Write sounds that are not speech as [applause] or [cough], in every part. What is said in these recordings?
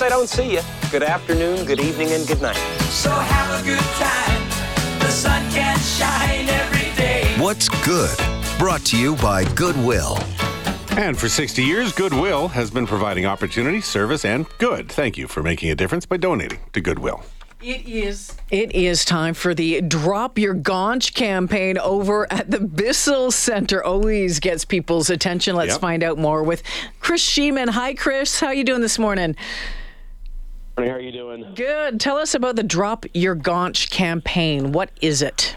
case I don't see you, good afternoon, good evening, and good night. So have a good time. The sun can shine every day. What's Good? Brought to you by Goodwill. And for 60 years, Goodwill has been providing opportunity, service, and good. Thank you for making a difference by donating to Goodwill. It is. It is time for the Drop Your Gonch campaign over at the Bissell Centre. Always gets people's attention. Let's Yep. find out more with Chris Schieman. Hi, Chris. How are you doing this morning? How are you doing? Good. Tell us about the Drop Your Gonch campaign. What is it?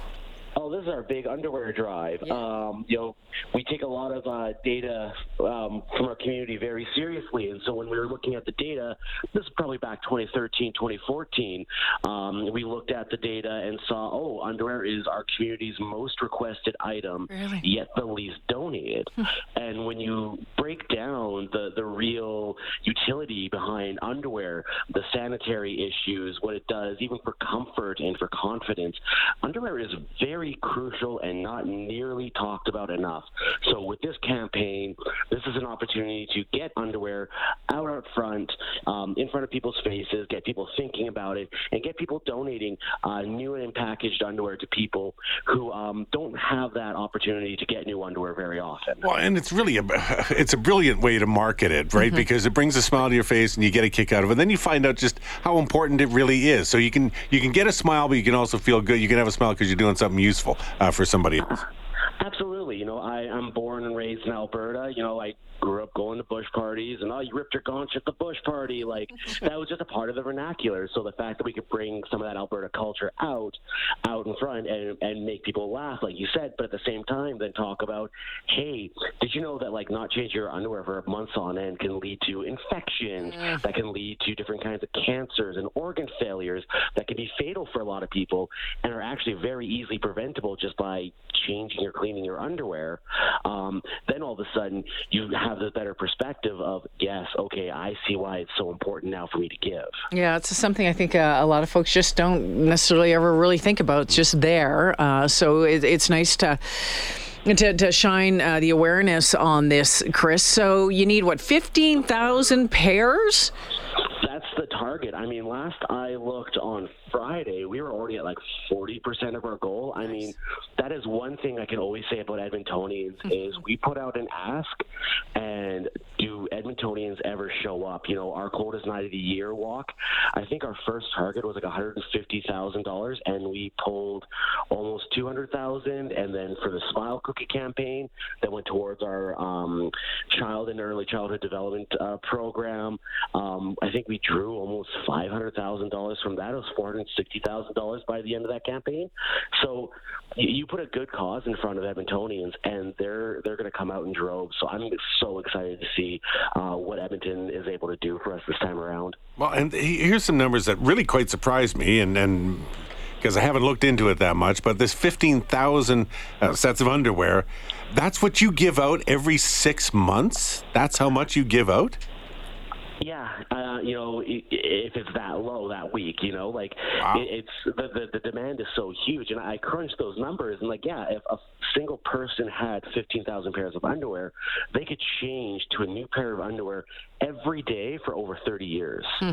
This is our big underwear drive. Um, you know, we take a lot of uh, data um, from our community very seriously, and so when we were looking at the data, this is probably back 2013, 2014. Um, we looked at the data and saw, oh, underwear is our community's most requested item, Really? yet the least donated. and when you break down the the real utility behind underwear, the sanitary issues, what it does, even for comfort and for confidence, underwear is very crucial and not nearly talked about enough. So with this campaign, this is an opportunity to get underwear out out front, um, in front of people's faces, get people thinking about it, and get people donating uh, new and packaged underwear to people who um, don't have that opportunity to get new underwear very often. Well, and it's really a [laughs] it's a brilliant way to market it, right? Because it brings a smile to your face and you get a kick out of it. then you find out just how important it really is. So you can you can get a smile, but you can also feel good. You can have a smile because you're doing something useful Uh, for somebody else. Absolutely. You know, I, I'm born and raised in Alberta. You know, I grew up going to bush parties and, oh, you ripped your gaunch at the bush party. Like, [laughs] that was just a part of the vernacular. So the fact that we could bring some of that Alberta culture out, out in front and, and make people laugh, like you said, but at the same time, then talk about, hey, did you know that, like, not changing your underwear for months on end can lead to infections, that can lead to different kinds of cancers and organ failures that can be fatal for a lot of people and are actually very easily preventable just by changing or cleaning your underwear, um, then all of a sudden you have the better perspective of, yes, okay, I see why it's so important now for me to give. Yeah, it's something I think uh, a lot of folks just don't necessarily ever really think about. It's just there. Uh, so it, it's nice to. To, to shine uh, the awareness on this, Chris. So you need what, 15,000 pairs? That's the target. I mean, last I looked on Friday, we were already at like 40% of our goal. I mean, that is one thing I can always say about Edmontonians [laughs] is we put out an ask and do Edmontonians ever show up? You know, our coldest night of the year walk, I think our first target was like $150,000 and we pulled almost 200,000 and then for the Smile Cookie campaign that went towards our um, child and early childhood development uh, program, um, I think we drew almost five hundred thousand dollars from that. It was four hundred sixty thousand dollars by the end of that campaign. So you put a good cause in front of Edmontonians, and they're they're going to come out in droves. So I'm so excited to see uh, what Edmonton is able to do for us this time around. Well, and here's some numbers that really quite surprised me, and and because I haven't looked into it that much, but this 15,000 uh, sets of underwear, that's what you give out every six months. That's how much you give out. Yeah, uh, you know, i- i- if it's that low that week, you know, like Wow. it, it's the, the the demand is so huge, and I crunched those numbers, and like, yeah, if a single person had fifteen thousand pairs of underwear, they could change to a new pair of underwear every day for over thirty years. Hmm.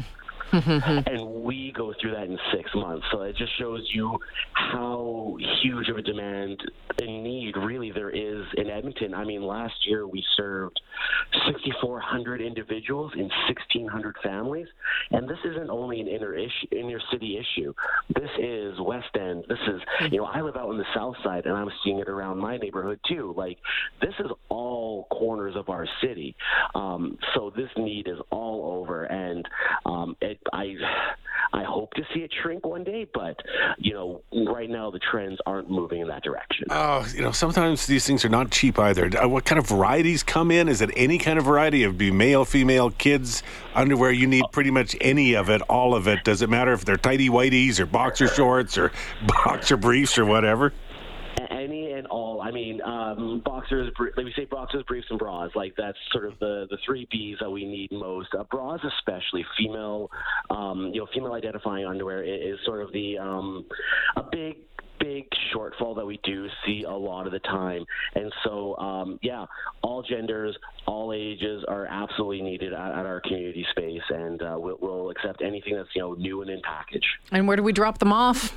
[laughs] and we go through that in six months. So it just shows you how huge of a demand and need really there is in Edmonton. I mean, last year we served 6,400 individuals in 1,600 families, and this isn't only an inner issue, inner city issue. This is West End. This is, you know, I live out on the south side, and I'm seeing it around my neighborhood too. Like, this is all corners of our city. Um, so this need is all over, and um, it, I, I hope to see it shrink one day. But you know, right now the trends aren't moving in that direction. Oh, you know, sometimes these things are not cheap either. Uh, What kind of varieties come in? Is it any kind of variety? It would be male, female, kids, underwear. You need pretty much any of it, all of it. Does it matter if they're tighty whities or boxer shorts or [laughs] boxer briefs or whatever? All. I mean, um, boxers, like we say, boxers, briefs, and bras. Like that's sort of the the three B's that we need most. Uh, bras, especially female, um, you know, female identifying underwear is, is sort of the um, a big big shortfall that we do see a lot of the time. And so, um, yeah, all genders, all ages are absolutely needed at, at our community space, and uh, we'll, we'll accept anything that's you know new and in package. And where do we drop them off?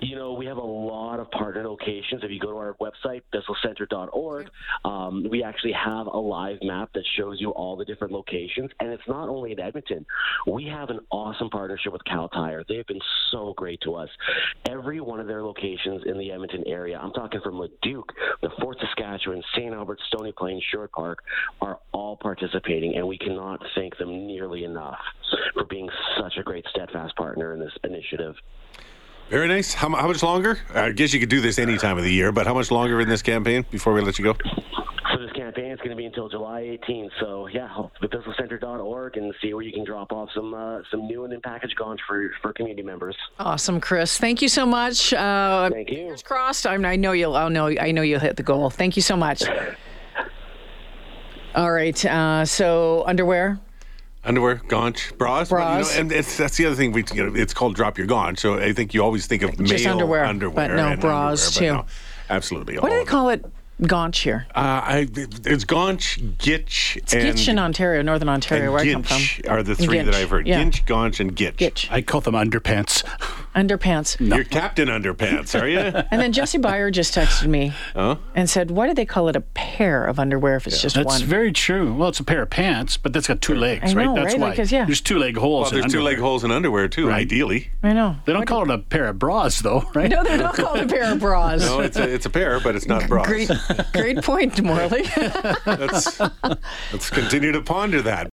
You know, we have a lot of partner locations. If you go to our website, bissellcentre.org, um, we actually have a live map that shows you all the different locations. And it's not only in Edmonton. We have an awesome partnership with Kal Tire. They've been so great to us. Every one of their locations in the Edmonton area, I'm talking from Leduc, the Fort Saskatchewan, St. Albert, Stony Plain, Sherwood Park, are all participating. And we cannot thank them nearly enough for being such a great, steadfast partner in this initiative. Very nice. How, how much longer? I guess you could do this any time of the year, but how much longer in this campaign before we let you go? So this campaign is going to be until July 18th. So yeah, thebissellcentre.org and see where you can drop off some uh, some new and in package gaunt for for community members. Awesome, Chris. Thank you so much. Uh, Thank you. Fingers crossed. I, I know you'll. I know. I know you'll hit the goal. Thank you so much. [laughs] All right. Uh, so underwear. Underwear, gaunch, bras. Well, you know, Bras. and it's, that's the other thing. We, you know, it's called drop your gaunch. So I think you always think of Just male underwear, underwear but no, bras, underwear, too. no, absolutely. What do they call it? Gaunch here. Uh, I, it's gaunch, gitch, and Gitch in Ontario, Northern Ontario, where I come from. are the three that I've heard. yeah. Ginch, gaunch, and gitch. Gitch. I call them underpants. [laughs] Underpants. You're Captain Underpants, are you? [laughs] And then Jesse Byer just texted me and said, "Why do they call it a pair of underwear if it's just That's one?" That's very true. Well, it's a pair of pants, but that's got two legs, I know, right? That's right? why. Like, 'cause, yeah. There's two leg holes. well, there's in two leg underwear. holes in underwear too. Right. Ideally, I know. They don't call it a pair of bras, though, [laughs] right? No, they're not called a pair of bras. no, it's a, it's a pair, but it's not bras. Great, great point, Morley. [laughs] Let's let's continue to ponder that.